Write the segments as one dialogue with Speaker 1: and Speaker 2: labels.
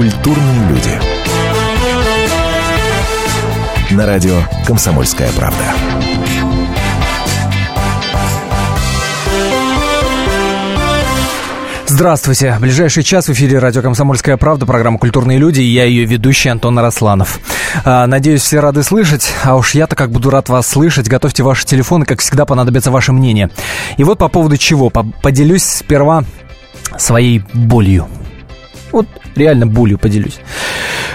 Speaker 1: Культурные люди. На радио «Комсомольская правда».
Speaker 2: Здравствуйте. В ближайший час в эфире радио «Комсомольская правда», программа «Культурные люди» и я ее ведущий Антон Арасланов. А, надеюсь, все рады слышать, а уж я-то как буду рад вас слышать. Готовьте ваши телефоны, как всегда понадобится ваше мнение. И вот по поводу чего. Поделюсь сперва своей болью. Вот реально болью поделюсь.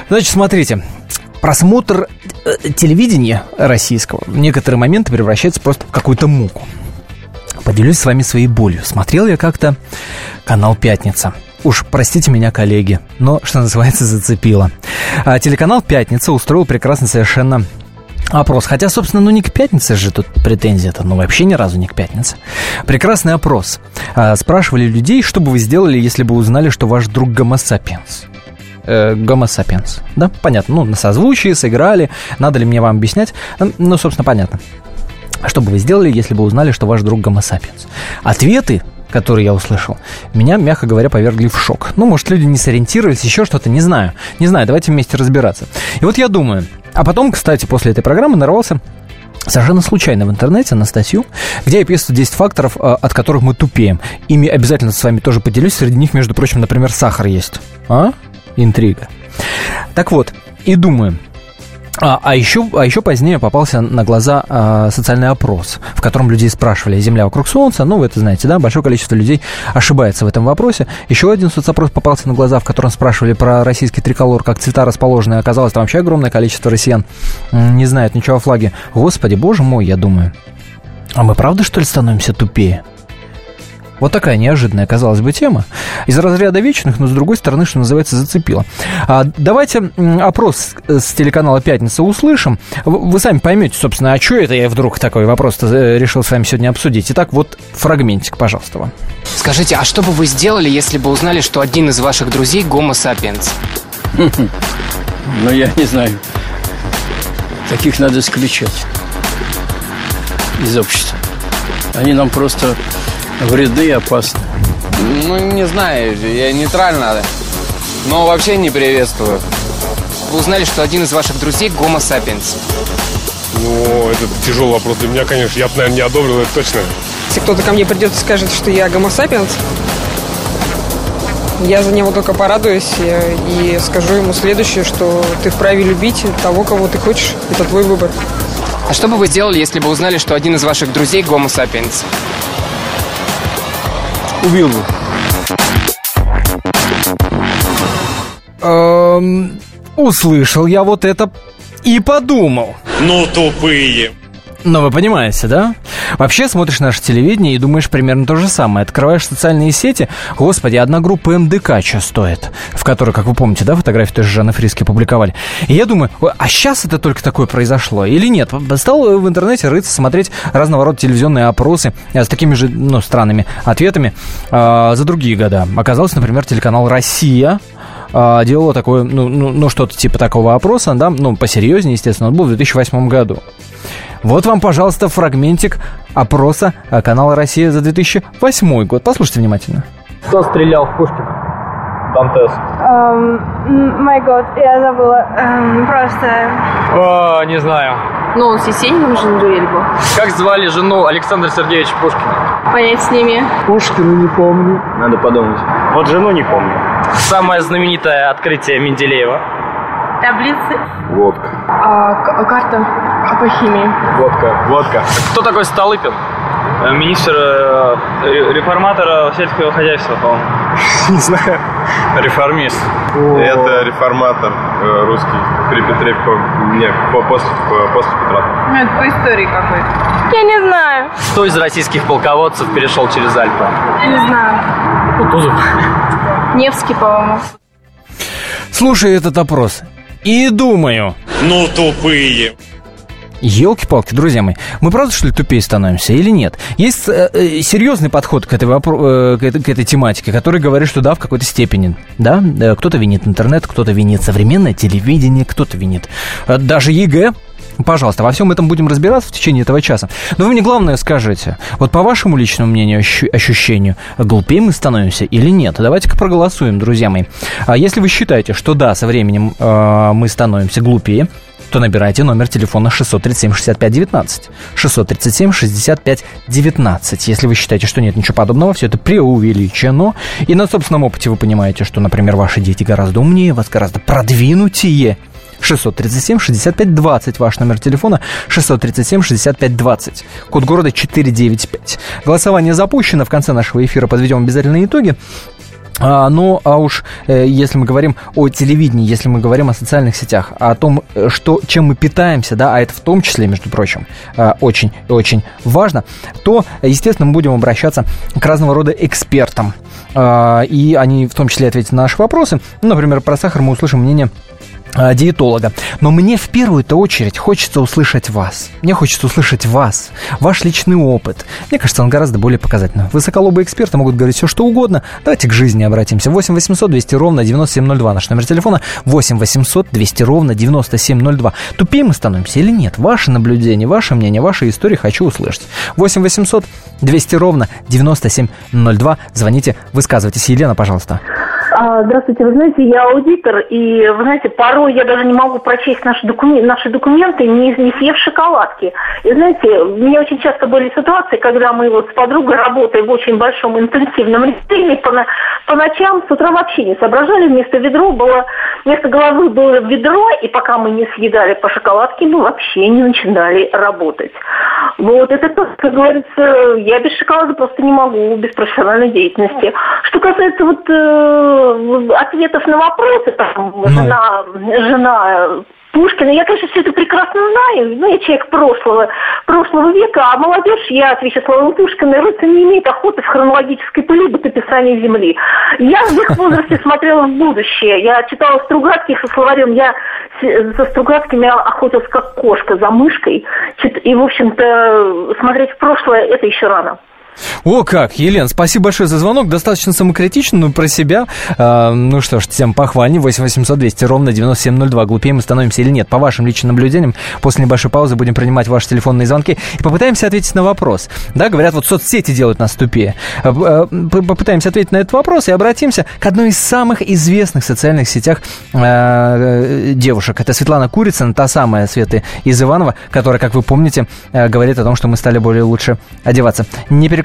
Speaker 2: Значит, смотрите. Просмотр э, телевидения российского в некоторые моменты превращается просто в какую-то муку. Поделюсь с вами своей болью. Смотрел я как-то канал «Пятница». Уж простите меня, коллеги, но, что называется, зацепило. А, телеканал «Пятница» устроил прекрасно совершенно Опрос. Хотя, собственно, ну не к пятнице же тут претензия-то, ну вообще ни разу не к пятнице. Прекрасный опрос. А, спрашивали людей, что бы вы сделали, если бы узнали, что ваш друг гомосапиенс. Э, гомосапиенс. Да, понятно. Ну, на созвучии сыграли. Надо ли мне вам объяснять? Ну, собственно, понятно. Что бы вы сделали, если бы узнали, что ваш друг гомосапиенс? Ответы которые я услышал, меня, мягко говоря, повергли в шок. Ну, может, люди не сориентировались, еще что-то, не знаю. Не знаю, давайте вместе разбираться. И вот я думаю, а потом, кстати, после этой программы нарвался совершенно случайно в интернете на статью, где описывают 10 факторов, а, от которых мы тупеем. Ими обязательно с вами тоже поделюсь. Среди них, между прочим, например, сахар есть. А? Интрига. Так вот, и думаю, а, а, еще, а еще позднее попался на глаза а, социальный опрос, в котором людей спрашивали, Земля вокруг Солнца, ну, вы это знаете, да, большое количество людей ошибается в этом вопросе. Еще один соцопрос попался на глаза, в котором спрашивали про российский триколор, как цвета расположены, оказалось, там вообще огромное количество россиян не знают ничего о флаге. Господи, боже мой, я думаю. А мы правда, что ли, становимся тупее? Вот такая неожиданная, казалось бы, тема. Из разряда вечных, но с другой стороны, что называется, зацепила. А, давайте опрос с телеканала «Пятница» услышим. Вы сами поймете, собственно, а что это я вдруг такой вопрос э, решил с вами сегодня обсудить. Итак, вот фрагментик, пожалуйста, вам.
Speaker 3: Скажите, а что бы вы сделали, если бы узнали, что один из ваших друзей гомо сапиенс?
Speaker 4: Ну, я не знаю. Таких надо исключать из общества. Они нам просто вреды и опасны.
Speaker 5: Ну, не знаю, я нейтрально, но вообще не приветствую.
Speaker 3: Вы узнали, что один из ваших друзей гомо сапиенс.
Speaker 6: Ну, это тяжелый вопрос для меня, конечно. Я бы, наверное, не одобрил это точно.
Speaker 7: Если кто-то ко мне придет и скажет, что я гомо сапиенс, я за него только порадуюсь и скажу ему следующее, что ты вправе любить того, кого ты хочешь. Это твой выбор.
Speaker 3: А что бы вы сделали, если бы узнали, что один из ваших друзей гомо сапиенс?
Speaker 2: Убил бы. Эм, услышал я вот это и подумал.
Speaker 6: Ну, тупые.
Speaker 2: Но вы понимаете, да? Вообще смотришь наше телевидение и думаешь примерно то же самое. Открываешь социальные сети, господи, одна группа МДК что стоит, в которой, как вы помните, да, фотографии тоже Жанны Фриски публиковали. И я думаю, а сейчас это только такое произошло или нет? Стал в интернете рыться, смотреть разного рода телевизионные опросы э, с такими же, ну, странными ответами э, за другие года. Оказалось, например, телеканал «Россия», э, делала такое, ну, ну, ну, что-то типа такого опроса, да, ну, посерьезнее, естественно, он был в 2008 году. Вот вам, пожалуйста, фрагментик опроса канала «Россия» за 2008 год. Послушайте внимательно.
Speaker 8: Кто стрелял в Пушкина? Дантес.
Speaker 9: Май год, я забыла. Um, просто...
Speaker 8: О, не знаю.
Speaker 9: Ну, он с Есениным же на дуэль был.
Speaker 8: Как звали жену Александра Сергеевича Пушкина?
Speaker 9: Понять с ними.
Speaker 8: Пушкина не помню.
Speaker 10: Надо подумать.
Speaker 8: Вот жену не помню. Самое знаменитое открытие Менделеева.
Speaker 9: Таблицы.
Speaker 10: Водка.
Speaker 9: А, карта по химии.
Speaker 10: Водка.
Speaker 8: Водка. Кто такой Столыпин?
Speaker 10: Э, министр э, реформатора сельского хозяйства, по-моему.
Speaker 8: Не знаю. Реформист.
Speaker 6: Это реформатор э, русский при Петре, по, не, по, после, по, после Петра.
Speaker 9: Ну, это по истории какой-то. Я не знаю.
Speaker 8: Кто из российских полководцев перешел через Альпы?
Speaker 9: Не знаю.
Speaker 8: Кутузов.
Speaker 9: Невский, по-моему.
Speaker 2: Слушай этот опрос и думаю...
Speaker 6: Ну, тупые.
Speaker 2: Елки-палки, друзья мои, мы правда, что ли, тупее становимся или нет? Есть э, э, серьезный подход к этой, вопро- э, к, этой, к этой тематике, который говорит, что да, в какой-то степени, да, э, кто-то винит интернет, кто-то винит современное телевидение, кто-то винит даже ЕГЭ, Пожалуйста, во всем этом будем разбираться в течение этого часа. Но вы мне главное скажите, вот по вашему личному мнению, ощущению, глупее мы становимся или нет? Давайте-ка проголосуем, друзья мои. А если вы считаете, что да, со временем э, мы становимся глупее, то набирайте номер телефона 637-65-19. 637-65-19. Если вы считаете, что нет ничего подобного, все это преувеличено. И на собственном опыте вы понимаете, что, например, ваши дети гораздо умнее вас, гораздо продвинутее. 637-65-20, ваш номер телефона 637-65-20, код города 495. Голосование запущено, в конце нашего эфира подведем обязательные итоги. А, ну, а уж э, если мы говорим о телевидении, если мы говорим о социальных сетях, о том, э, что, чем мы питаемся, да, а это в том числе, между прочим, очень-очень э, важно, то, естественно, мы будем обращаться к разного рода экспертам. Э, и они в том числе ответят на наши вопросы. Например, про сахар мы услышим мнение диетолога. Но мне в первую-то очередь хочется услышать вас. Мне хочется услышать вас, ваш личный опыт. Мне кажется, он гораздо более показательный. Высоколобые эксперты могут говорить все, что угодно. Давайте к жизни обратимся. 8 800 200 ровно 9702. Наш номер телефона 8 800 200 ровно 9702. Тупее мы становимся или нет? Ваше наблюдение, ваше мнение, ваши истории хочу услышать. 8 800 200 ровно 9702. Звоните, высказывайтесь. Елена, пожалуйста.
Speaker 11: А, здравствуйте, вы знаете, я аудитор, и, вы знаете, порой я даже не могу прочесть наши, документы, наши документы, не, съев шоколадки. И, знаете, у меня очень часто были ситуации, когда мы вот с подругой работаем в очень большом интенсивном режиме, по, по ночам с утра вообще не соображали, вместо ведро было, вместо головы было ведро, и пока мы не съедали по шоколадке, мы вообще не начинали работать. Вот, это тоже, как говорится, я без шоколада просто не могу, без профессиональной деятельности. Что касается вот э, ответов на вопросы, там, ну. жена, жена Пушкина. Я, конечно, все это прекрасно знаю. Ну, я человек прошлого, прошлого века, а молодежь, я от Вячеслава Пушкина, родственница не имеет охоты в хронологической пыли бытописания Земли. Я в их возрасте смотрела в будущее. Я читала Стругацких со словарем. Я со Стругацкими охотилась как кошка за мышкой. И, в общем-то, смотреть в прошлое – это еще рано.
Speaker 2: О, как, Елен, спасибо большое за звонок. Достаточно самокритично, но про себя. А, ну что ж, тем похвальней. 8 800 200 ровно 9702. Глупее мы становимся или нет? По вашим личным наблюдениям, после небольшой паузы будем принимать ваши телефонные звонки и попытаемся ответить на вопрос. Да, говорят, вот соцсети делают нас тупее. А, попытаемся ответить на этот вопрос и обратимся к одной из самых известных социальных сетях э, девушек. Это Светлана Курицына, та самая Света из Иванова, которая, как вы помните, э, говорит о том, что мы стали более лучше одеваться. Не переключайтесь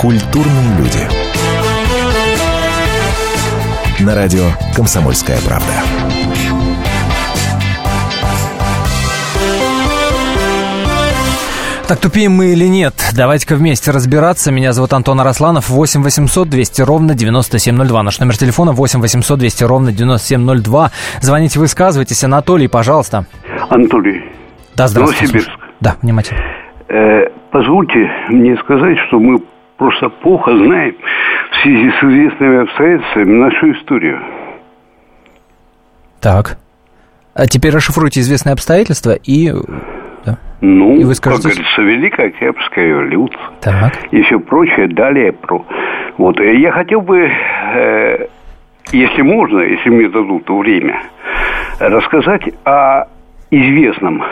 Speaker 1: Культурные люди. На радио «Комсомольская правда».
Speaker 2: Так тупеем мы или нет? Давайте-ка вместе разбираться. Меня зовут Антон Арасланов. 8 800 200 ровно 9702. Наш номер телефона 8 800 200 ровно 9702. Звоните, высказывайтесь. Анатолий, пожалуйста.
Speaker 12: Анатолий.
Speaker 2: Да, здравствуйте.
Speaker 12: Новосибирск.
Speaker 2: Да, внимательно.
Speaker 12: Э, позвольте мне сказать, что мы просто плохо знаем в связи с известными обстоятельствами нашу историю.
Speaker 2: Так. А теперь расшифруйте известные обстоятельства и...
Speaker 12: Да. Ну, и вы скажете... как говорится, Великая Октябрьская революция так. и все прочее. Далее про... Вот, э, я хотел бы, э, если можно, если мне дадут время, рассказать о известном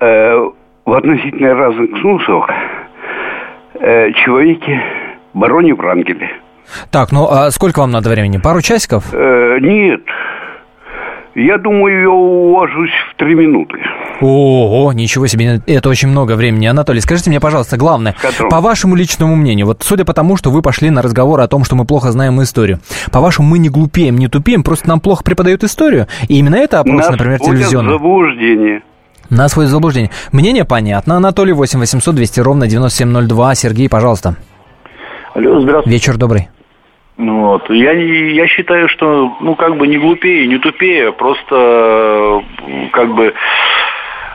Speaker 12: э, в относительно разных смыслах э, человеке, бароне Врангеле.
Speaker 2: Так, ну а сколько вам надо времени? Пару часиков?
Speaker 12: Э, нет. Я думаю, я уложусь в три минуты.
Speaker 2: Ого, ничего себе, это очень много времени. Анатолий, скажите мне, пожалуйста, главное, по вашему личному мнению, вот судя по тому, что вы пошли на разговор о том, что мы плохо знаем историю, по-вашему, мы не глупеем, не тупеем, просто нам плохо преподают историю? И именно это опрос, Нас например, телевизионный?
Speaker 12: заблуждение.
Speaker 2: На свое заблуждение. Мнение понятно. Анатолий 8 800 200 ровно 9702. Сергей, пожалуйста.
Speaker 13: Алло, здравствуйте.
Speaker 2: Вечер добрый.
Speaker 13: Вот. Я, я считаю, что, ну, как бы не глупее, не тупее, просто, как бы,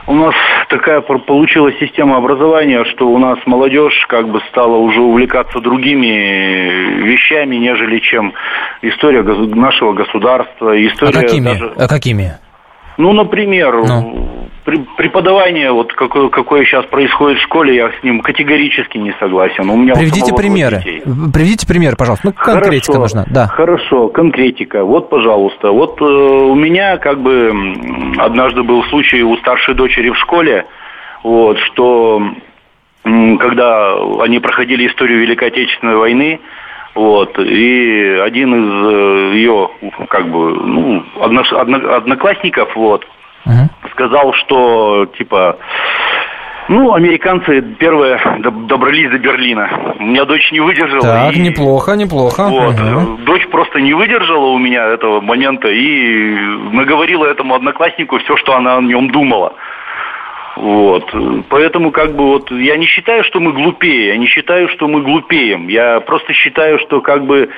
Speaker 13: у нас такая получилась система образования, что у нас молодежь как бы стала уже увлекаться другими вещами, нежели чем история нашего государства, история
Speaker 2: а какими?
Speaker 13: даже...
Speaker 2: А какими?
Speaker 13: Ну, например, ну. Преподавание, вот какое, какое сейчас происходит в школе, я с ним категорически не согласен. У меня
Speaker 2: Приведите примеры. Детей. Приведите примеры, пожалуйста. Ну, конкретика
Speaker 13: хорошо,
Speaker 2: нужна. Да.
Speaker 13: Хорошо, конкретика. Вот, пожалуйста. Вот э, у меня как бы однажды был случай у старшей дочери в школе, вот, что когда они проходили историю Великой Отечественной войны, вот. И один из э, ее, как бы, ну, одноклассников, вот, сказал, что, типа, ну, американцы первые добрались до Берлина. У меня дочь не выдержала.
Speaker 2: Так, и... неплохо, неплохо.
Speaker 13: Вот. Угу. Дочь просто не выдержала у меня этого момента и наговорила этому однокласснику все, что она о нем думала. Вот. Поэтому как бы вот я не считаю, что мы глупее, я не считаю, что мы глупеем. Я просто считаю, что как бы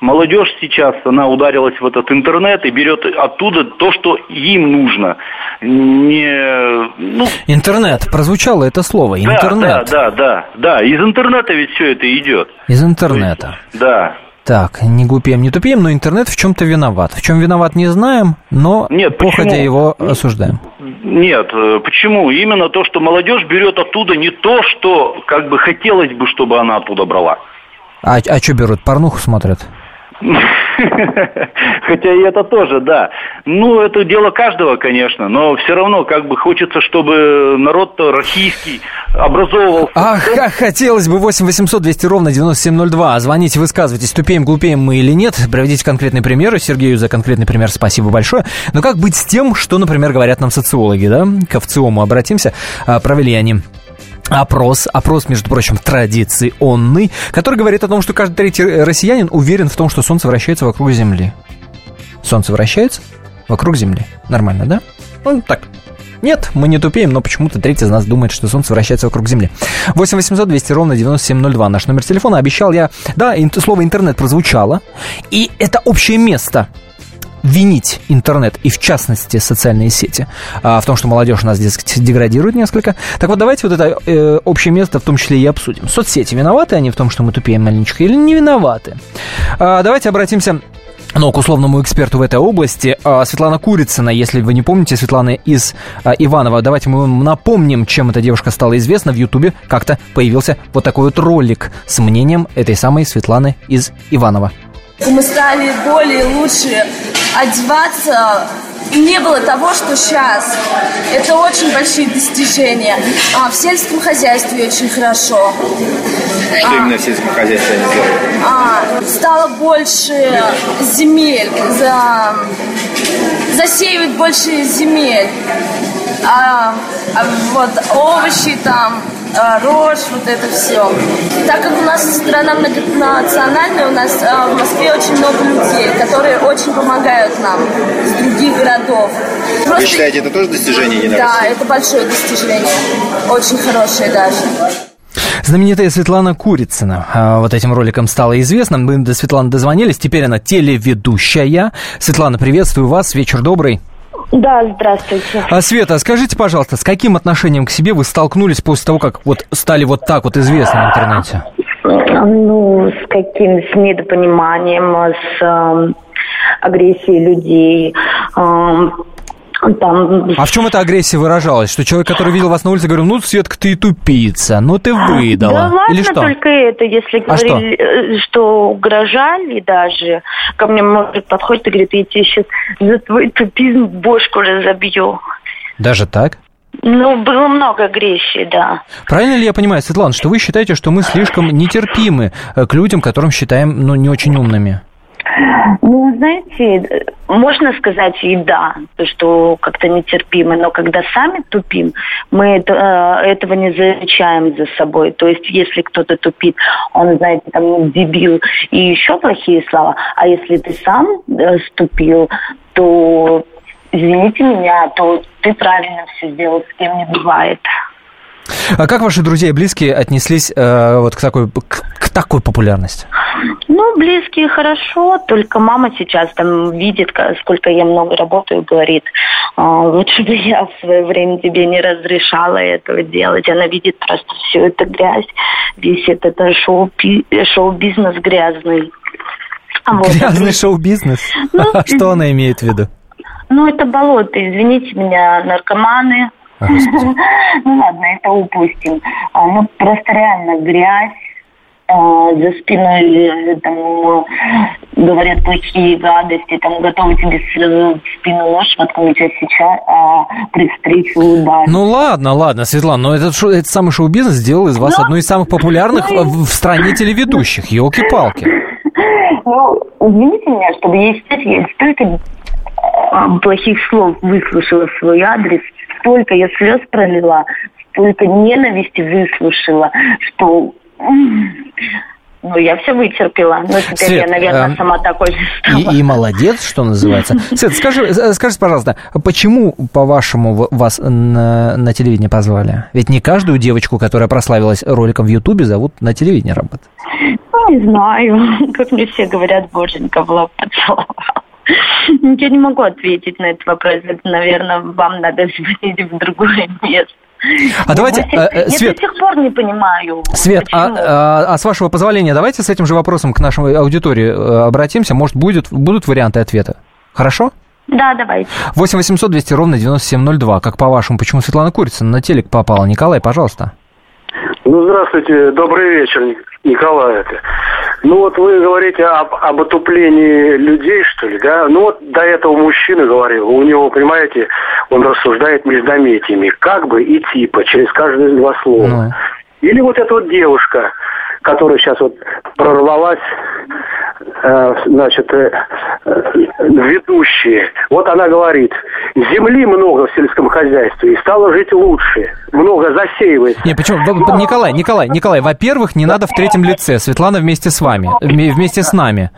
Speaker 13: молодежь сейчас, она ударилась в этот интернет и берет оттуда то, что им нужно. Не,
Speaker 2: ну... Интернет, прозвучало это слово, интернет.
Speaker 13: Да, да, да, да, да, из интернета ведь все это идет.
Speaker 2: Из интернета.
Speaker 13: Есть, да.
Speaker 2: Так, не глупеем, не тупеем, но интернет в чем-то виноват. В чем виноват, не знаем, но Нет, походя почему? его осуждаем.
Speaker 13: Нет, э, почему? Именно то, что молодежь берет оттуда не то, что как бы хотелось бы, чтобы она оттуда брала.
Speaker 2: А, а что берут? Порнуху смотрят?
Speaker 13: Хотя и это тоже, да. Ну, это дело каждого, конечно, но все равно как бы хочется, чтобы народ-то российский образовывался.
Speaker 2: Ах, как хотелось бы 8 800 200 ровно 9702. Звоните, высказывайтесь, тупеем, глупеем мы или нет. Приведите конкретные примеры. Сергею за конкретный пример спасибо большое. Но как быть с тем, что, например, говорят нам социологи, да? К ВЦИОМу обратимся. А, провели они Опрос, опрос, между прочим, традиционный, который говорит о том, что каждый третий россиянин уверен в том, что Солнце вращается вокруг Земли. Солнце вращается вокруг Земли. Нормально, да? Ну, так, нет, мы не тупеем, но почему-то треть из нас думает, что Солнце вращается вокруг Земли. 8 800 200 ровно 9702 наш номер телефона. Обещал я... Да, слово интернет прозвучало. И это общее место винить интернет и, в частности, социальные сети а, в том, что молодежь у нас, дескать, деградирует несколько. Так вот, давайте вот это э, общее место в том числе и обсудим. Соцсети виноваты они в том, что мы тупеем маленечко или не виноваты? А, давайте обратимся но к условному эксперту в этой области а, Светлана Курицына, если вы не помните, Светлана из Иванова. Давайте мы напомним, чем эта девушка стала известна. В Ютубе как-то появился вот такой вот ролик с мнением этой самой Светланы из Иванова.
Speaker 14: Мы стали более лучше одеваться. Не было того, что сейчас. Это очень большие достижения. А, в сельском хозяйстве очень хорошо.
Speaker 15: Что а, именно в сельском хозяйстве они делают?
Speaker 14: А, стало больше земель. За, засеивать больше земель. А, а вот овощи там, а, рожь, вот это все. И так как у нас страна многонациональная, у нас а, в Москве очень много людей, которые очень помогают нам из других городов.
Speaker 15: Просто... Вы считаете, это тоже достижение не
Speaker 14: Да, это большое достижение. Очень хорошее даже.
Speaker 2: Знаменитая Светлана Курицына а, вот этим роликом стала известна. Мы до Светланы дозвонились, теперь она телеведущая. Светлана, приветствую вас, вечер добрый.
Speaker 16: Да, здравствуйте.
Speaker 2: А, Света, скажите, пожалуйста, с каким отношением к себе вы столкнулись после того, как вот стали вот так вот известны в интернете?
Speaker 16: Ну, с каким, с недопониманием, с э, агрессией людей, э,
Speaker 2: там... А в чем эта агрессия выражалась? Что человек, который видел вас на улице, говорил, ну, Светка, ты тупица, ну ты выдала. Да
Speaker 16: ладно
Speaker 2: Или что?
Speaker 16: только это, если а говорили, что? Э, что угрожали даже. Ко мне может подходит и говорит, я тебе сейчас за твой тупизм бошку разобью.
Speaker 2: Даже так?
Speaker 16: Ну, было много агрессии, да.
Speaker 2: Правильно ли я понимаю, Светлана, что вы считаете, что мы слишком нетерпимы э, к людям, которым считаем, ну, не очень умными?
Speaker 16: Ну, знаете, можно сказать и да, что как-то нетерпимы, но когда сами тупим, мы это, э, этого не замечаем за собой. То есть, если кто-то тупит, он, знаете, там дебил и еще плохие слова, а если ты сам э, ступил, то извините меня, то ты правильно все сделал, с кем не бывает.
Speaker 2: А как ваши друзья и близкие отнеслись э, вот к такой, к, к такой популярности?
Speaker 16: Ну, близкие хорошо, только мама сейчас там видит, сколько я много работаю, говорит, «А, лучше бы я в свое время тебе не разрешала этого делать. Она видит просто всю эту грязь, весь этот шоу-бизнес шоу грязный.
Speaker 2: Вот. Грязный шоу-бизнес? Ну, Что она имеет в виду?
Speaker 16: Ну, это болото, извините меня, наркоманы. Ну ладно, это упустим. А, ну, просто реально грязь, а, за спиной э, там, говорят плохие гадости, там готовы тебе в спину нож воткнуть, а сейчас а, при встрече ударить.
Speaker 2: Ну ладно, ладно, Светлана, но этот, этот самый шоу-бизнес сделал из вас но... одну из самых популярных ну, в стране телеведущих. Елки-палки.
Speaker 16: Ну, извините меня, чтобы я столько плохих слов выслушала в свой адрес, столько я слез пролила, столько ненависти выслушала, что ну, я все вытерпела. Но теперь Свет, я, наверное, э, сама такой же
Speaker 2: стала. И, и молодец, что называется. Свет, скажи, э, скажите, пожалуйста, почему, по-вашему, вас на, на телевидение позвали? Ведь не каждую девочку, которая прославилась роликом в Ютубе, зовут на телевидение работать.
Speaker 16: Ну, не знаю. Как мне все говорят, боженька в лоб Я не могу ответить на этот вопрос. Это, наверное, вам надо звонить в другое место.
Speaker 2: А давайте,
Speaker 16: я, э, Свет... Я до сих пор не понимаю.
Speaker 2: Свет, а, а, а с вашего позволения, давайте с этим же вопросом к нашей аудитории э, обратимся. Может, будет, будут варианты ответа. Хорошо?
Speaker 16: Да, давайте.
Speaker 2: 8 800 200 ровно 9702. Как по-вашему, почему Светлана Курицына на телек попала? Николай, пожалуйста.
Speaker 17: Ну, здравствуйте, добрый вечер, Николай. Это. Ну вот вы говорите об, об отуплении людей, что ли, да? Ну вот до этого мужчина говорил, у него, понимаете, он рассуждает междометиями, как бы и типа, через каждые два слова. Mm. Или вот эта вот девушка, которая сейчас вот прорвалась Э, значит, э, э, ведущие. Вот она говорит, земли много в сельском хозяйстве, и стало жить лучше. Много засеивается.
Speaker 2: Не, почему? Николай, Николай, Николай, во-первых, не надо в третьем лице. Светлана вместе с вами, вместе с нами.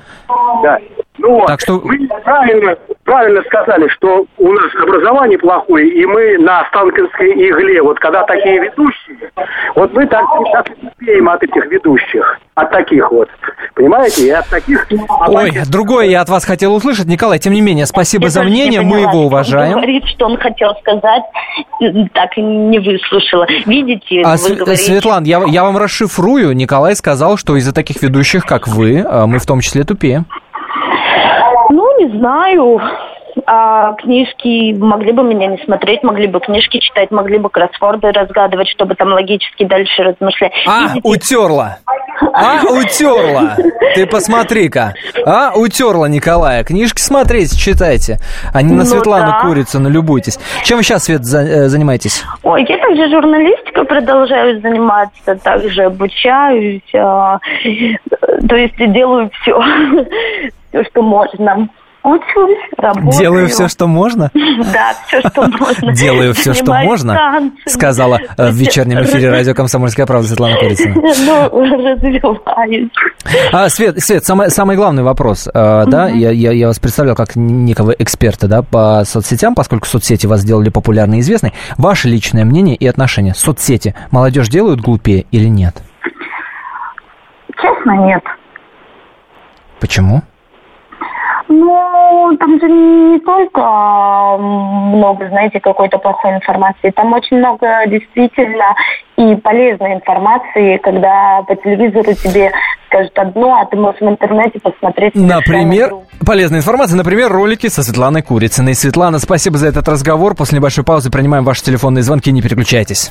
Speaker 17: Да. Ну, так что... Вы правильно, правильно сказали, что у нас образование плохое, и мы на Останкинской игле. Вот когда такие ведущие, вот мы так, так успеем от этих ведущих, от таких вот. Понимаете? И от таких...
Speaker 2: Ой, другое я от вас хотел услышать. Николай, тем не менее, спасибо я за мнение, мы его уважаем.
Speaker 16: Он говорит, что он хотел сказать, так и не выслушала. Видите,
Speaker 2: а, вы говорите... Светлан, я, я вам расшифрую. Николай сказал, что из-за таких ведущих, как вы, а, мы в том числе тупее.
Speaker 16: Не знаю. А книжки могли бы меня не смотреть, могли бы книжки читать, могли бы кроссворды разгадывать, чтобы там логически дальше размышлять.
Speaker 2: А, Видите? утерла. А, утерла. Ты посмотри-ка. А, утерла Николая. Книжки смотрите, читайте. А не на ну, Светлану да. Курицыну любуйтесь. Чем вы сейчас, Свет, за, э, занимаетесь?
Speaker 16: Ой, я также журналистикой продолжаю заниматься, также обучаюсь. Э, то есть делаю все, все, что можно. Учусь, работаю.
Speaker 2: Делаю все, что можно?
Speaker 16: Да, все, что можно.
Speaker 2: Делаю все, что можно, сказала э, в вечернем эфире радио «Комсомольская правда» Светлана Курицына.
Speaker 16: Ну, развиваюсь.
Speaker 2: А, Свет, Свет самый, самый главный вопрос, э, да, я, я, я вас представлял как некого эксперта, да, по соцсетям, поскольку соцсети вас сделали популярной и известной. Ваше личное мнение и отношение. Соцсети молодежь делают глупее или нет?
Speaker 16: Честно, нет.
Speaker 2: Почему?
Speaker 16: Ну, там же не только много, знаете, какой-то плохой информации. Там очень много действительно и полезной информации, когда по телевизору тебе скажут одно, а ты можешь в интернете посмотреть.
Speaker 2: Например, полезная информация, например, ролики со Светланой Курицыной. Светлана, спасибо за этот разговор. После небольшой паузы принимаем ваши телефонные звонки, не переключайтесь.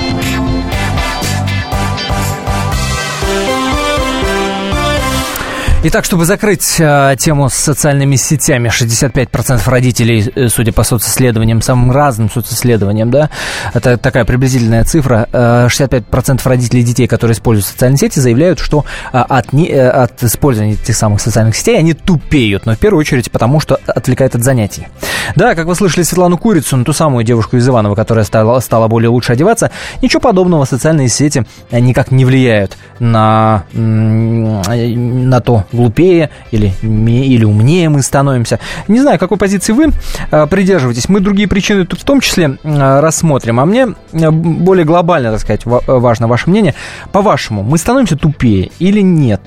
Speaker 2: Итак, чтобы закрыть э, тему с социальными сетями, 65% родителей, э, судя по социсследованиям, самым разным социсследованиям, да, это такая приблизительная цифра, э, 65% родителей детей, которые используют социальные сети, заявляют, что э, от, не, э, от использования этих самых социальных сетей они тупеют, но в первую очередь потому, что отвлекает от занятий. Да, как вы слышали Светлану Курицу, ту самую девушку из Иванова, которая стала, стала более лучше одеваться, ничего подобного социальные сети никак не влияют на, на то, глупее или, или умнее мы становимся. Не знаю, какой позиции вы э, придерживаетесь. Мы другие причины тут в том числе э, рассмотрим. А мне э, более глобально, так сказать, важно ваше мнение. По-вашему, мы становимся тупее или нет?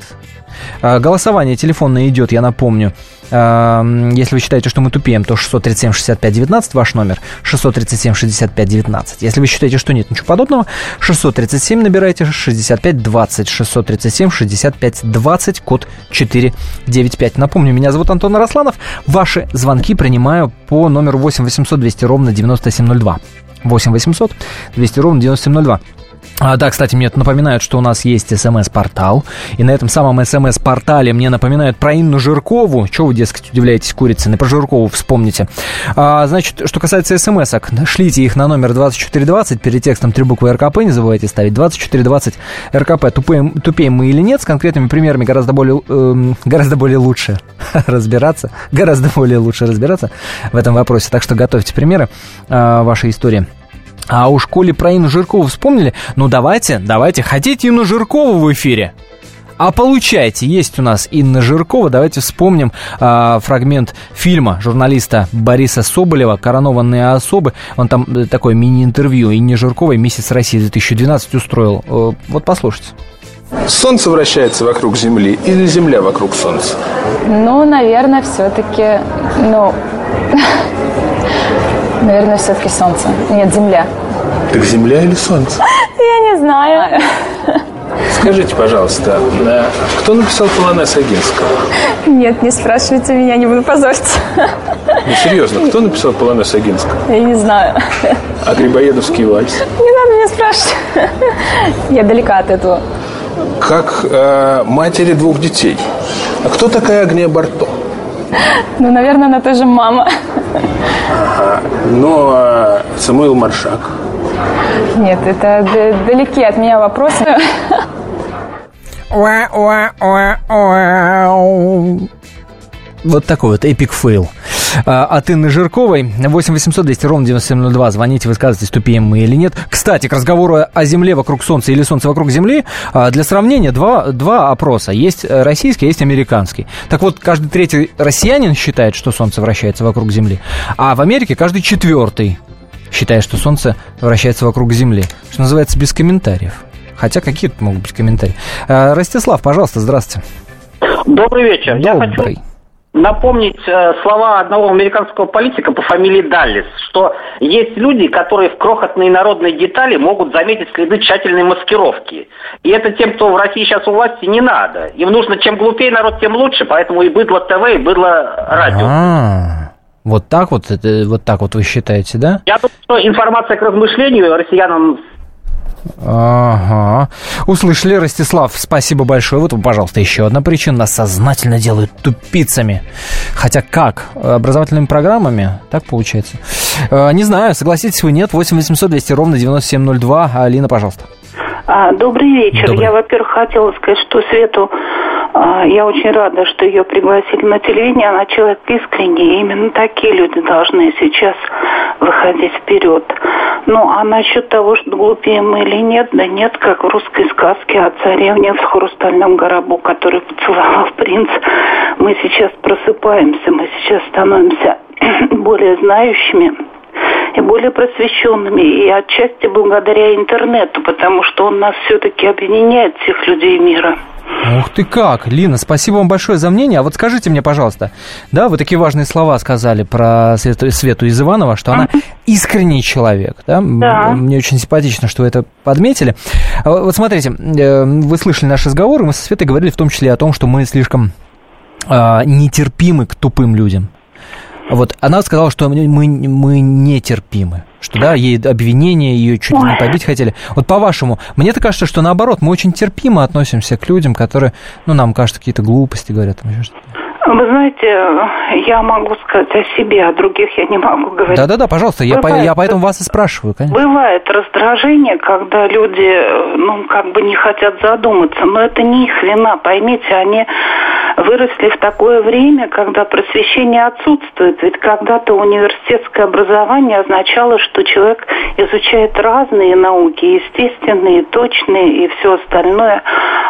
Speaker 2: А, голосование телефонное идет, я напомню. А, если вы считаете, что мы тупеем, то 637-65-19 ваш номер. 637-65-19. Если вы считаете, что нет ничего подобного, 637 набирайте 65-20. 637-65-20, код 495. Напомню, меня зовут Антон Росланов. Ваши звонки принимаю по номеру 8 800 200 ровно 9702. 8 800 200 ровно 9702. А, да, кстати, мне напоминают, что у нас есть смс-портал. И на этом самом смс-портале мне напоминают про Инну Жиркову. Чего вы, дескать, удивляетесь Курицыной? Про Жиркову вспомните. А, значит, что касается смс-ок, шлите их на номер 2420. Перед текстом три буквы РКП не забывайте ставить. 2420 РКП. Тупеем, тупеем мы или нет? С конкретными примерами гораздо более, э, гораздо более лучше разбираться. Гораздо более лучше разбираться в этом вопросе. Так что готовьте примеры э, вашей истории. А у школе про Инну Жиркову вспомнили? Ну давайте, давайте, хотите Инну Жиркову в эфире? А получайте, есть у нас Инна Жиркова. Давайте вспомним э, фрагмент фильма журналиста Бориса Соболева «Коронованные особы». Он там э, такое мини-интервью Инне Жирковой «Месяц России 2012» устроил. Э, вот послушайте.
Speaker 18: Солнце вращается вокруг Земли или Земля вокруг Солнца?
Speaker 19: Ну, наверное, все-таки, ну, Наверное, все-таки солнце. Нет, земля.
Speaker 18: Так земля или солнце?
Speaker 19: Я не знаю.
Speaker 18: Скажите, пожалуйста, кто написал полонез Агинского?
Speaker 19: Нет, не спрашивайте меня, не буду позориться.
Speaker 18: Ну, серьезно, кто написал полонез Агинского?
Speaker 19: Я не знаю.
Speaker 18: А Грибоедовский вальс?
Speaker 19: Не надо меня спрашивать. Я далека от этого.
Speaker 18: Как э, матери двух детей. А кто такая Агния Барто?
Speaker 19: Ну, наверное, она тоже мама.
Speaker 18: Ага. Ну, а Самуил Маршак?
Speaker 19: Нет, это далеки от меня вопросы.
Speaker 2: Вот такой вот epic fail. А, от Инны Жирковой. 8 800 200 ровно 9702. Звоните, высказывайтесь, тупеем мы или нет. Кстати, к разговору о Земле вокруг Солнца или Солнце вокруг Земли, а, для сравнения два, два опроса. Есть российский, есть американский. Так вот, каждый третий россиянин считает, что Солнце вращается вокруг Земли, а в Америке каждый четвертый считает, что Солнце вращается вокруг Земли. Что называется, без комментариев. Хотя какие тут могут быть комментарии. А, Ростислав, пожалуйста, здравствуйте.
Speaker 20: Добрый вечер.
Speaker 2: Добрый.
Speaker 20: Я хочу напомнить э, слова одного американского политика по фамилии Даллис, что есть люди, которые в крохотные народные детали могут заметить следы тщательной маскировки. И это тем, кто в России сейчас у власти, не надо. Им нужно, чем глупее народ, тем лучше. Поэтому и быдло ТВ, и быдло радио.
Speaker 2: А-а-а. Вот так вот, это, вот так вот вы считаете, да?
Speaker 20: Я думаю, что информация к размышлению россиянам
Speaker 2: Ага. Услышали, Ростислав, спасибо большое. Вот, пожалуйста, еще одна причина. Нас сознательно делают тупицами. Хотя как? Образовательными программами? Так получается. Э, не знаю, согласитесь вы, нет. 8 800 200 ровно 9702. Алина, пожалуйста.
Speaker 21: А, добрый вечер. Добрый. Я, во-первых, хотела сказать, что Свету я очень рада, что ее пригласили на телевидение. Она человек искренний. Именно такие люди должны сейчас выходить вперед. Ну, а насчет того, что глупее мы или нет, да нет, как в русской сказке о царевне в хрустальном горобу, который поцеловал принц. Мы сейчас просыпаемся, мы сейчас становимся более знающими и более просвещенными, и отчасти благодаря интернету, потому что он нас все-таки объединяет, всех людей мира.
Speaker 2: Ух ты как, Лина, спасибо вам большое за мнение. А вот скажите мне, пожалуйста, да, вы такие важные слова сказали про Свету, Свету из Иванова, что она искренний человек, да?
Speaker 21: Да.
Speaker 2: Мне очень симпатично, что вы это подметили. А вот смотрите, э, вы слышали наш разговор, и мы со Светой говорили в том числе о том, что мы слишком э, нетерпимы к тупым людям. Вот она сказала, что мы, мы нетерпимы что да, ей обвинения, ее чуть ли не побить хотели. Вот по-вашему, мне-то кажется, что наоборот, мы очень терпимо относимся к людям, которые, ну, нам кажется, какие-то глупости говорят. Там,
Speaker 21: вы знаете, я могу сказать о себе, о других я не могу говорить.
Speaker 2: Да-да-да, пожалуйста, я, по, я поэтому вас и спрашиваю, конечно.
Speaker 21: Бывает раздражение, когда люди, ну, как бы не хотят задуматься, но это не их вина, поймите, они выросли в такое время, когда просвещение отсутствует. Ведь когда-то университетское образование означало, что человек изучает разные науки, естественные, точные и все остальное.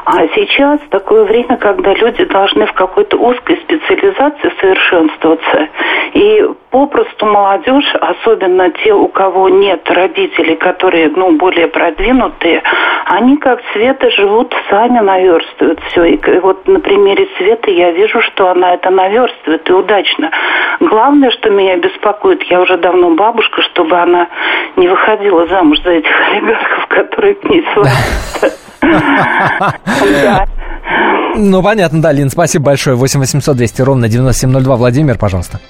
Speaker 21: А сейчас такое время, когда люди должны в какой-то узкой специализации совершенствоваться. И попросту молодежь, особенно те, у кого нет родителей, которые ну, более продвинутые, они как Света живут сами наверстывают все. И вот на примере Светы я вижу, что она это наверстывает и удачно. Главное, что меня беспокоит, я уже давно бабушка, чтобы она не выходила замуж за этих олигархов, которые к ней сводятся.
Speaker 2: Ну, понятно, да, Лин, спасибо большое. 8 800 200 ровно 9702. Владимир, пожалуйста.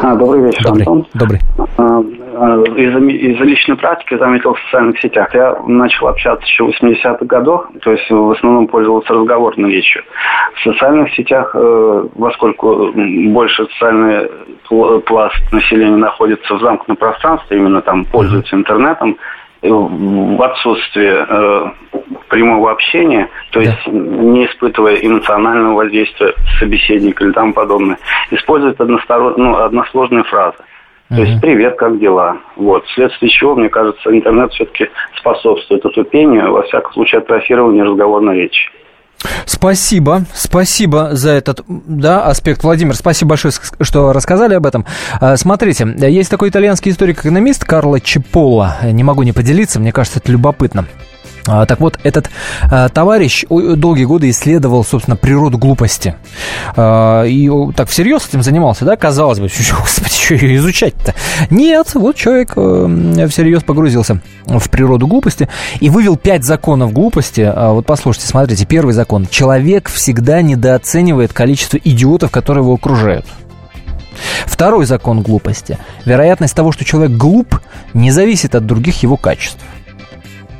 Speaker 22: А, добрый вечер,
Speaker 2: добрый,
Speaker 22: Антон.
Speaker 2: Добрый.
Speaker 22: А, а, из-за, из-за личной практики заметил в социальных сетях. Я начал общаться еще в 80-х годах, то есть в основном пользовался разговорной речью. В социальных сетях, э, поскольку больше социальный пласт населения находится в замкнутом пространстве, именно там пользуется интернетом, отсутствие э, прямого общения, то есть да. не испытывая эмоционального воздействия собеседника или тому подобное, использует одностород... ну, односложные фразы. То есть привет, как дела? Вот. Вследствие чего, мне кажется, интернет все-таки способствует отупению, во всяком случае, атрофированию разговорной речи.
Speaker 2: Спасибо, спасибо за этот да, аспект. Владимир, спасибо большое, что рассказали об этом. А, смотрите, есть такой итальянский историк-экономист Карло Чиполло. Не могу не поделиться, мне кажется, это любопытно. А, так вот, этот а, товарищ долгие годы исследовал, собственно, природу глупости. А, и так всерьез этим занимался, да, казалось бы, господи, что ее изучать-то? Нет, вот человек э, всерьез погрузился в природу глупости и вывел пять законов глупости. Вот послушайте, смотрите, первый закон. Человек всегда недооценивает количество идиотов, которые его окружают. Второй закон глупости. Вероятность того, что человек глуп, не зависит от других его качеств.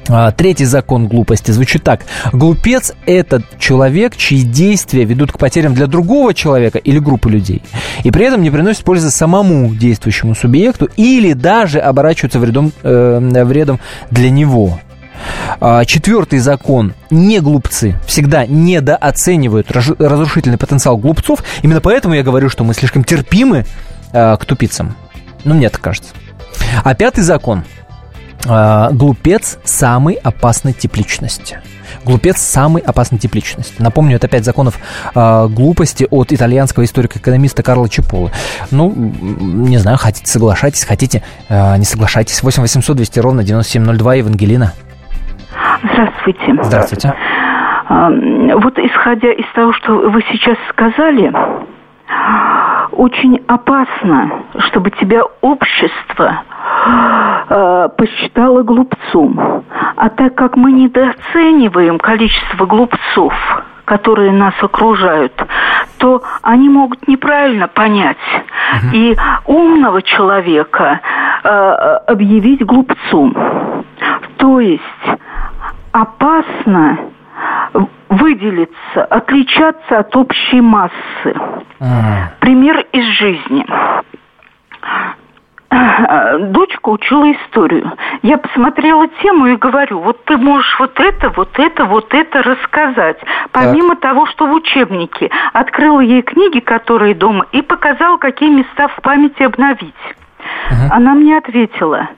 Speaker 2: А, третий закон глупости звучит так. Глупец – это человек, чьи действия ведут к потерям для другого человека или группы людей, и при этом не приносит пользы самому действующему субъекту или даже оборачиваются вредом, э, вредом для него. А, четвертый закон. Не глупцы всегда недооценивают разрушительный потенциал глупцов. Именно поэтому я говорю, что мы слишком терпимы э, к тупицам. Ну, мне так кажется. А пятый закон – глупец самый опасный тип личности. Глупец самый опасный тип личности. Напомню, это пять законов э, глупости от итальянского историка-экономиста Карла Чиполы. Ну, не знаю, хотите соглашайтесь, хотите э, не соглашайтесь. 8 800 200 ровно 9702, Евангелина.
Speaker 21: Здравствуйте.
Speaker 2: Здравствуйте.
Speaker 21: Вот исходя из того, что вы сейчас сказали, очень опасно, чтобы тебя общество э, посчитало глупцом. А так как мы недооцениваем количество глупцов, которые нас окружают, то они могут неправильно понять угу. и умного человека э, объявить глупцом. То есть опасно выделиться, отличаться от общей массы. А. Пример из жизни. Дочка учила историю. Я посмотрела тему и говорю, вот ты можешь вот это, вот это, вот это рассказать. Помимо так. того, что в учебнике. Открыла ей книги, которые дома, и показала, какие места в памяти обновить. Угу. Она мне ответила,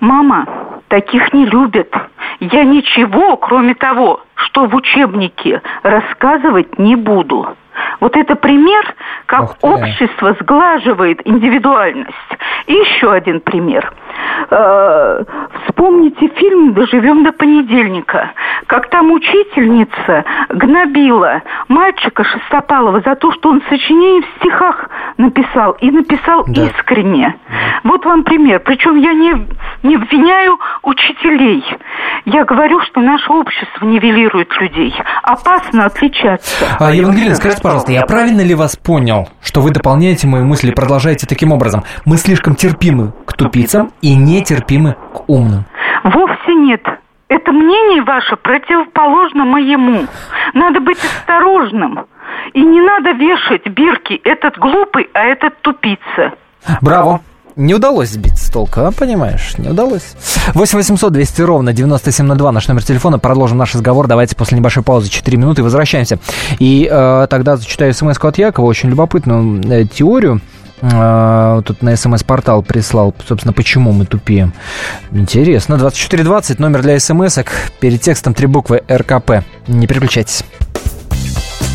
Speaker 21: мама, таких не любят. Я ничего, кроме того, что в учебнике рассказывать не буду. Вот это пример, как общество сглаживает индивидуальность. И еще один пример. Э, вспомните фильм «Доживем до понедельника»,
Speaker 23: как там учительница гнобила мальчика Шестопалова за то, что он сочинение в стихах написал, и написал да. искренне. Вот вам пример. Причем я не, не обвиняю учителей. Я говорю, что наше общество нивелирует людей. Опасно отличаться.
Speaker 2: А, Евангелина, скажите, пожалуйста, я правильно ли вас понял, что вы дополняете мои мысли и продолжаете таким образом? Мы слишком терпимы к тупицам и нетерпимы к умным.
Speaker 23: Вовсе нет. Это мнение ваше противоположно моему. Надо быть осторожным. И не надо вешать бирки этот глупый, а этот тупица.
Speaker 2: Браво. Не удалось сбить с толка, а, понимаешь, не удалось. 8 800 200 ровно 9702 наш номер телефона. Продолжим наш разговор. Давайте после небольшой паузы 4 минуты возвращаемся. И э, тогда зачитаю смс от Якова, очень любопытную э, теорию. Э, тут на смс-портал прислал, собственно, почему мы тупеем. Интересно. 2420, номер для смс-ок. Перед текстом три буквы РКП. Не переключайтесь.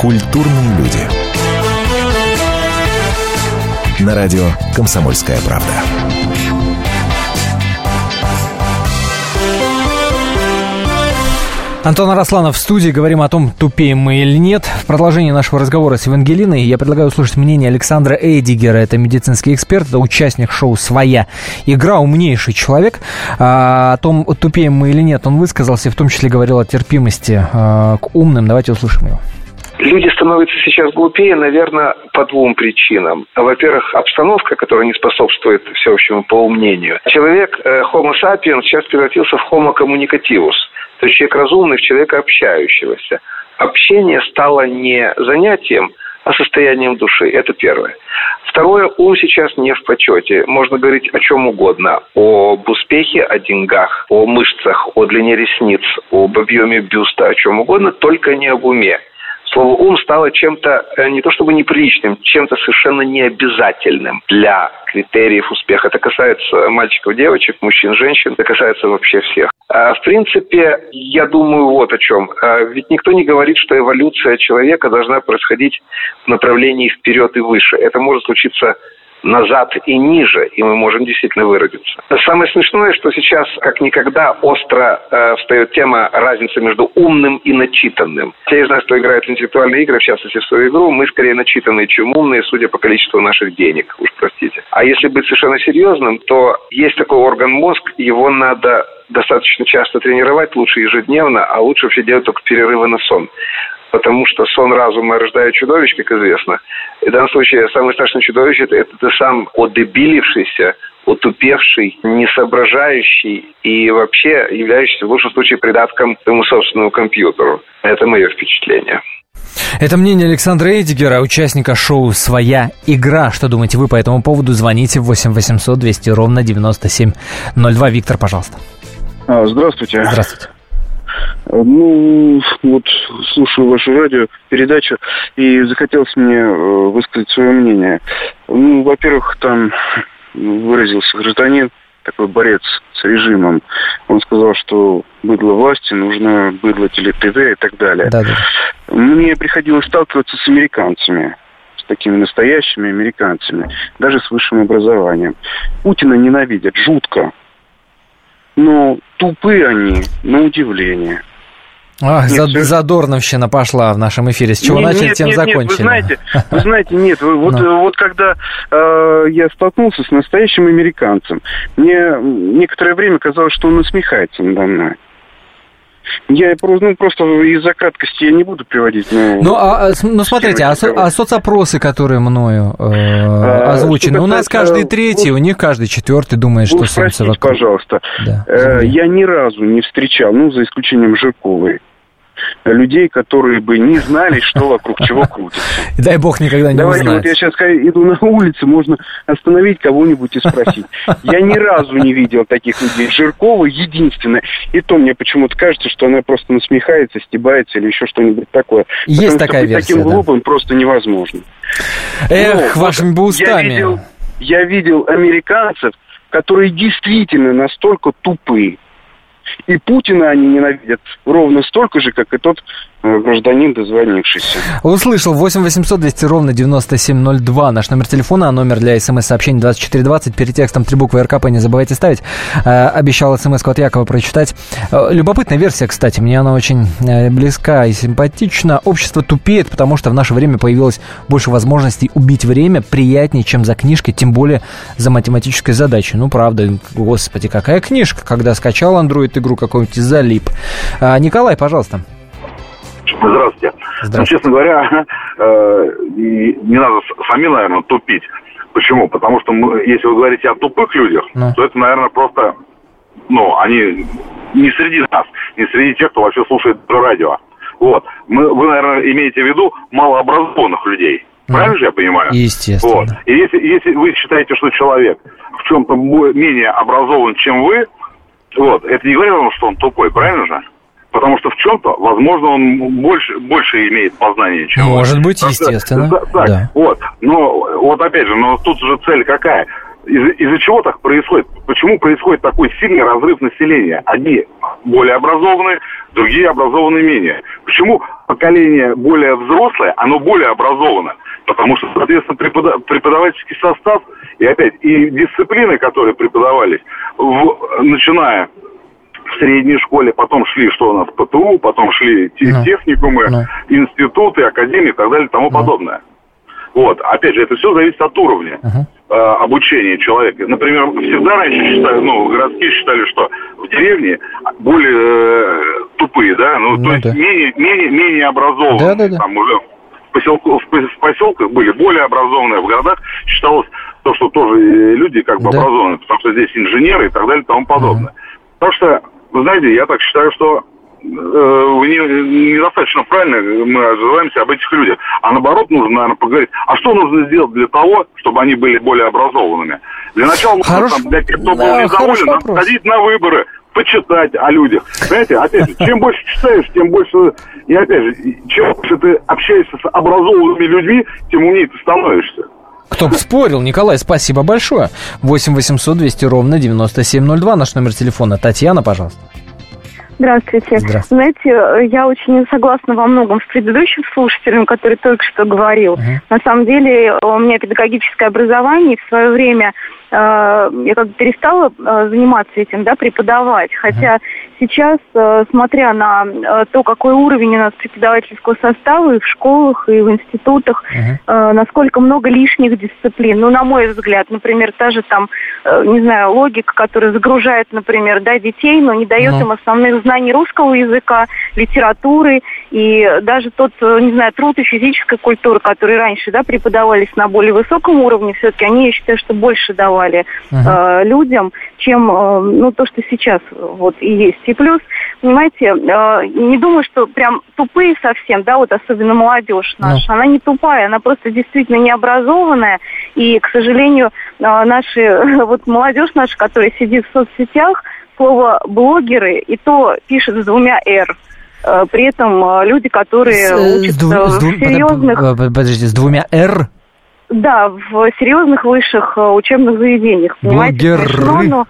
Speaker 1: Культурные люди. На радио «Комсомольская правда».
Speaker 2: Антон Арасланов в студии. Говорим о том, тупеем мы или нет. В продолжении нашего разговора с Евангелиной я предлагаю услышать мнение Александра Эйдигера. Это медицинский эксперт, это участник шоу «Своя игра», умнейший человек. А, о том, тупеем мы или нет, он высказался, в том числе говорил о терпимости а, к умным. Давайте услышим его.
Speaker 24: Люди становятся сейчас глупее, наверное, по двум причинам. Во-первых, обстановка, которая не способствует всеобщему поумнению. Человек, э, Homo sapiens, сейчас превратился в Homo communicativus, то есть человек разумный в человека общающегося. Общение стало не занятием, а состоянием души. Это первое. Второе, ум сейчас не в почете. Можно говорить о чем угодно. Об успехе, о деньгах, о мышцах, о длине ресниц, об объеме бюста, о чем угодно, только не об уме слово «ум» стало чем-то э, не то чтобы неприличным, чем-то совершенно необязательным для критериев успеха. Это касается мальчиков, девочек, мужчин, женщин, это касается вообще всех. А, в принципе, я думаю вот о чем. А, ведь никто не говорит, что эволюция человека должна происходить в направлении вперед и выше. Это может случиться назад и ниже, и мы можем действительно выродиться. Самое смешное, что сейчас как никогда остро э, встает тема разницы между умным и начитанным. Те из нас, кто играет в интеллектуальные игры, в частности в свою игру, мы скорее начитанные, чем умные, судя по количеству наших денег, уж простите. А если быть совершенно серьезным, то есть такой орган мозг, его надо достаточно часто тренировать, лучше ежедневно, а лучше вообще делать только перерывы на сон потому что сон разума рождает чудовищ, как известно. И в данном случае самое страшное чудовище – это ты сам одебилившийся, утупевший, несоображающий и вообще являющийся в лучшем случае придатком своему собственному компьютеру. Это мое впечатление.
Speaker 2: Это мнение Александра Эдигера, участника шоу «Своя игра». Что думаете вы по этому поводу? Звоните в 8 800 200 ровно 9702. Виктор, пожалуйста.
Speaker 25: А, здравствуйте.
Speaker 2: Здравствуйте.
Speaker 25: Ну, вот слушаю вашу радио передачу, и захотелось мне э, высказать свое мнение. Ну, во-первых, там выразился гражданин, такой борец с режимом. Он сказал, что быдло власти нужно быдло теле-ТВ и так далее. Да, да. Мне приходилось сталкиваться с американцами, с такими настоящими американцами, даже с высшим образованием. Путина ненавидят жутко. Но тупы они, на удивление.
Speaker 2: Ах, нет, зад, задорновщина пошла в нашем эфире. С чего нет, начали, нет, тем нет, закончили. Нет,
Speaker 25: вы знаете, вы знаете, нет, вы, вот, ну. вот когда э, я столкнулся с настоящим американцем, мне некоторое время казалось, что он насмехается надо мной. Я ну, просто из-за краткости я не буду приводить.
Speaker 2: Но, ну, а, а ну смотрите, а, а соцопросы, которые мною э, а, озвучены, у нас каждый третий, у них каждый четвертый думает, что
Speaker 25: Солнце вокруг. пожалуйста, да, э, я ни разу не встречал, ну, за исключением Жирковой, людей, которые бы не знали, что вокруг чего крутится.
Speaker 2: Дай бог никогда не
Speaker 25: Давайте,
Speaker 2: узнать.
Speaker 25: вот я сейчас иду на улице, можно остановить кого-нибудь и спросить. Я ни разу не видел таких людей. Жиркова единственная. И то мне почему-то кажется, что она просто насмехается, стебается или еще что-нибудь такое.
Speaker 2: Есть
Speaker 25: Потому
Speaker 2: такая
Speaker 25: что
Speaker 2: версия,
Speaker 25: таким
Speaker 2: да.
Speaker 25: глупым просто невозможно.
Speaker 2: Эх,
Speaker 25: Но
Speaker 2: вашими бы
Speaker 25: Я
Speaker 2: устами.
Speaker 25: видел, я видел американцев, которые действительно настолько тупые. И Путина они ненавидят ровно столько же, как и тот гражданин, дозвонившийся.
Speaker 2: Услышал. 8 800 200 ровно 9702. Наш номер телефона, а номер для смс-сообщений 2420. Перед текстом три буквы РКП не забывайте ставить. Э, обещал смс от Якова прочитать. Э, любопытная версия, кстати. Мне она очень э, близка и симпатична. Общество тупеет, потому что в наше время появилось больше возможностей убить время приятнее, чем за книжкой, тем более за математической задачей. Ну, правда, господи, какая книжка, когда скачал Android игру какую-нибудь и залип. Николай, пожалуйста.
Speaker 26: Здравствуйте. Ну, честно говоря, э, не надо с- самим, наверное, тупить. Почему? Потому что мы, если вы говорите о тупых людях,
Speaker 2: Ну.
Speaker 26: то это, наверное, просто, ну, они не среди нас, не среди тех, кто вообще слушает радио. Вот. Мы, вы, наверное, имеете в виду малообразованных людей. Правильно же я понимаю?
Speaker 2: Естественно.
Speaker 26: Вот. И если, если вы считаете, что человек в чем-то менее образован, чем вы, вот, это не говорит том, что он тупой, правильно же? Потому что в чем-то, возможно, он больше, больше имеет познания, чем.
Speaker 2: Может быть, естественно.
Speaker 26: да, так,
Speaker 2: Да.
Speaker 26: вот. Но вот опять же, но тут же цель какая? Из- Из-за чего так происходит? Почему происходит такой сильный разрыв населения? Одни более образованные, другие образованные менее. Почему поколение более взрослое, оно более образовано? Потому что, соответственно, препода- преподавательский состав и опять и дисциплины, которые преподавались, в- начиная в средней школе, потом шли, что у нас, ПТУ, потом шли
Speaker 2: Ну.
Speaker 26: техникумы, институты, академии и так далее и тому подобное. Вот, опять же, это все зависит от уровня э, обучения человека. Например, всегда раньше считали, ну, городские считали, что в деревне более э, тупые, да, ну, то есть менее, менее, менее образованные. Там уже в, поселку- в в поселках были более образованные, в городах считалось то, что тоже э, люди как бы образованные, потому что здесь инженеры и так далее и тому подобное. Так что, вы знаете, я так считаю, что э, вы не- недостаточно правильно мы отзываемся об этих людях. А наоборот, нужно, наверное, поговорить, а что нужно сделать для того, чтобы они были более образованными? Для начала, нужно,
Speaker 2: Хорош-
Speaker 26: там, для тех, кто был
Speaker 2: Да,
Speaker 26: недоволен,
Speaker 2: хороший
Speaker 26: надо
Speaker 2: вопрос.
Speaker 26: ходить на выборы, почитать о людях. Понимаете, опять же, чем больше читаешь, тем больше... И опять же, чем больше ты общаешься с образованными людьми, тем умнее ты становишься.
Speaker 2: Кто бы спорил, Николай, спасибо большое. 8 800 200 ровно 9702, наш номер телефона. Татьяна, пожалуйста.
Speaker 27: Здравствуйте. Знаете, я очень согласна во многом с предыдущим слушателем, который только что говорил. На самом деле, у меня педагогическое образование, и в свое время э, я как бы перестала э, заниматься этим, да, преподавать. Хотя сейчас, э, смотря на э, то, какой уровень у нас преподавательского состава и в школах, и в институтах, э, насколько много лишних дисциплин. Ну, на мой взгляд, например, та же там, не знаю, логика, которая загружает, например, да, детей, но не дает
Speaker 28: Ну.
Speaker 27: им основных знаний русского языка, литературы и даже тот, э, не знаю, труд и физическая культура, которые раньше, да, преподавались на более высоком уровне, все-таки они, я считаю, что больше давали э, людям, чем, э, ну, то, что сейчас вот и есть. И плюс, понимаете, э, не думаю, что прям тупые совсем, да, вот особенно молодежь наша, она не тупая, она просто действительно необразованная, и, к сожалению, э, наши, вот молодежь наша, которая сидит в соцсетях, слово блогеры, и то пишет с двумя «р». Э, При этом э, люди, которые
Speaker 2: С, э,
Speaker 27: учатся
Speaker 2: с
Speaker 27: в серьезных...
Speaker 2: под- под- Подождите, с двумя «р»?
Speaker 27: Да, в серьезных высших учебных заведениях. Понимаете,
Speaker 2: Блогеры.
Speaker 27: смешно, но...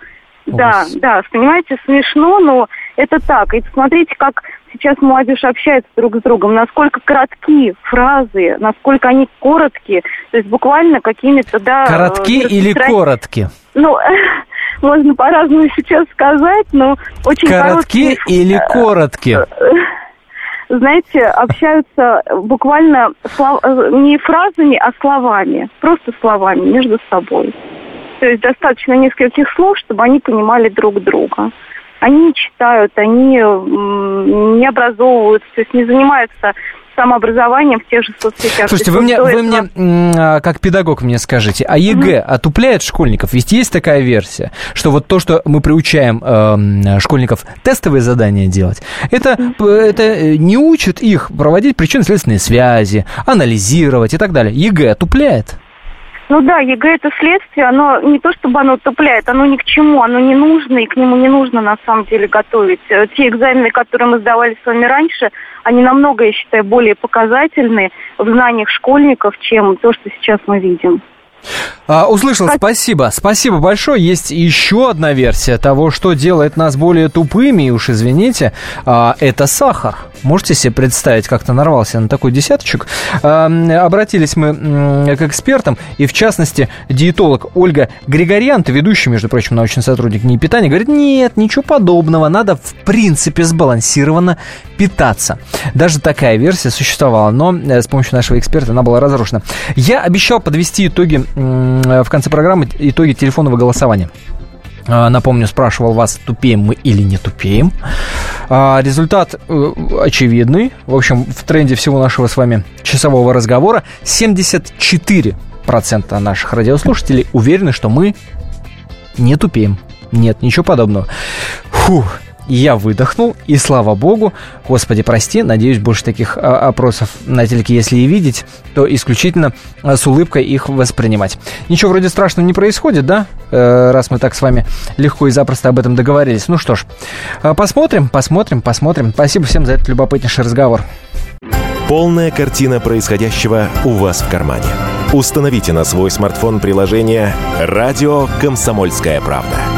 Speaker 27: Да, да, понимаете, смешно, но это так. И посмотрите, как сейчас молодежь общается друг с другом, насколько коротки фразы, насколько они короткие, то есть буквально какими-то, да...
Speaker 2: Коротки или
Speaker 27: распростран-
Speaker 2: коротки?
Speaker 27: Ну, можно по-разному сейчас сказать, но очень
Speaker 2: Коротки
Speaker 27: короткие...
Speaker 2: или
Speaker 27: э,
Speaker 2: коротки?
Speaker 27: знаете, общаются буквально слов- э, не фразами, а словами, просто словами между собой. То есть достаточно нескольких слов, чтобы они понимали друг друга. Они не читают, они не образовываются, то есть не занимаются самообразованием в тех же соцсетях.
Speaker 2: Слушайте, вы мне, вы мне а, как педагог мне скажите, а ЕГЭ угу. отупляет школьников? Ведь есть такая версия, что вот то, что мы приучаем э, школьников тестовые задания делать, это, это не учит их проводить причинно-следственные связи, анализировать и так далее. ЕГЭ отупляет?
Speaker 27: Ну да, ЕГЭ это следствие, оно не то чтобы оно отупляет, оно ни к чему, оно не нужно, и к нему не нужно на самом деле готовить. Э, те экзамены, которые мы сдавали с вами раньше, они намного, я считаю, более показательны в знаниях школьников, чем то, что сейчас мы видим.
Speaker 2: А, услышал, спасибо. Спасибо большое. Есть еще одна версия того, что делает нас более тупыми, и уж извините, а, это сахар. Можете себе представить, как-то нарвался на такой десяточек. А, обратились мы к экспертам, и в частности, диетолог Ольга Григорьян, ведущий, между прочим, научный сотрудник НИИ питания, говорит, нет, ничего подобного, надо в принципе сбалансированно питаться. Даже такая версия существовала, но э, с помощью нашего эксперта она была разрушена. Я обещал подвести итоги в конце программы итоги телефонного голосования. А, напомню, спрашивал вас, тупеем мы или не тупеем. А, результат э, очевидный. В общем, в тренде всего нашего с вами часового разговора 74% наших радиослушателей уверены, что мы не тупеем. Нет, ничего подобного. Фух, я выдохнул, и слава богу, господи, прости, надеюсь, больше таких а, опросов на телеке, если и видеть, то исключительно а, с улыбкой их воспринимать. Ничего вроде страшного не происходит, да? Э, раз мы так с вами легко и запросто об этом договорились. Ну что ж, а, посмотрим, посмотрим, посмотрим. Спасибо всем за этот любопытнейший разговор.
Speaker 1: Полная картина происходящего у вас в кармане. Установите на свой смартфон приложение «Радио Комсомольская правда».